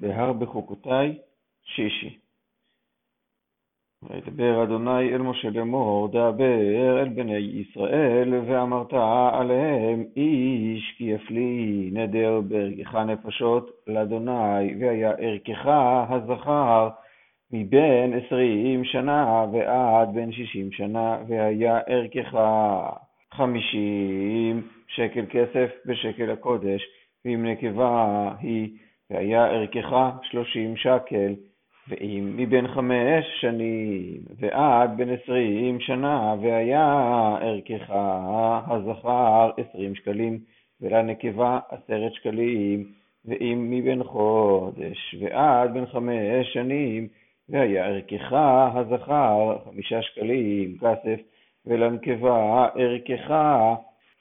בהר בחוקותי שישי. וידבר אדוני אל משה לאמור, דבר אל בני ישראל, ואמרת עליהם, איש כי יפלי נדר בערכך נפשות לאדוני, והיה ערכך הזכר מבין עשרים שנה ועד בין שישים שנה, והיה ערכך חמישים שקל כסף בשקל הקודש, ואם נקבה היא, והיה ערכך שלושים שקל. ואם מבין חמש שנים ועד בין עשרים שנה, והיה ערכך הזכר עשרים שקלים, ולנקבה עשרת שקלים, ואם מבין חודש ועד בין חמש שנים, והיה ערכך הזכר חמישה שקלים כסף, ולנקבה ערכך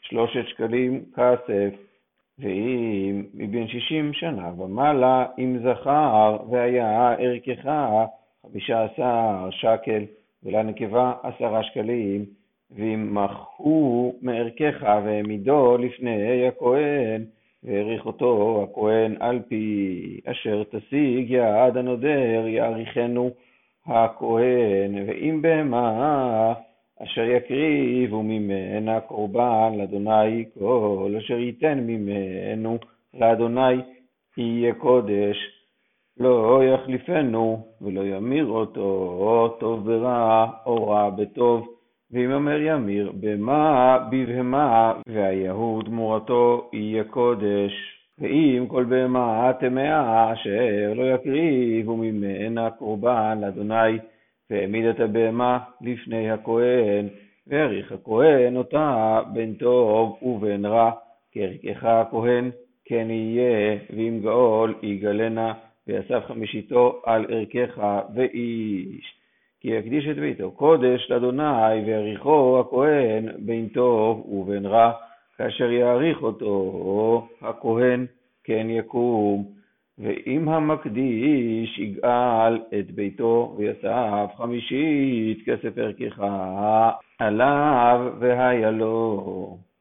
שלושת שקלים כסף. ואם מבין שישים שנה ומעלה, אם זכר והיה ערכך חמישה עשר שקל, ולנקבה עשרה שקלים, ואם מחו מערכך והעמידו לפני הכהן, והעריך אותו הכהן על פי אשר תשיג יד הנודר, יעריכנו הכהן, ואם בהמה אשר יקריבו ממנה קורבן לאדוני כל אשר ייתן ממנו לאדוני יהיה קודש, לא יחליפנו ולא ימיר אותו טוב ברע או רע בטוב, ואם אומר ימיר במה בבהמה והיהוד תמורתו יהיה קודש. ואם כל בהמה טמאה אשר לא יקריבו ממנה קורבן לאדוני והעמיד את הבהמה לפני הכהן, והעריך הכהן אותה בין טוב ובין רע, כערכך הכהן כן יהיה, ואם גאול יגלנה, ויסף חמישיתו על ערכך ואיש. כי יקדיש את ביתו קודש לאדוני, ויעריכו הכהן בין טוב ובין רע, כאשר יעריך אותו הכהן כן יקום. ואם המקדיש יגאל את ביתו ויסף חמישית כסף ערכך עליו והיה לו.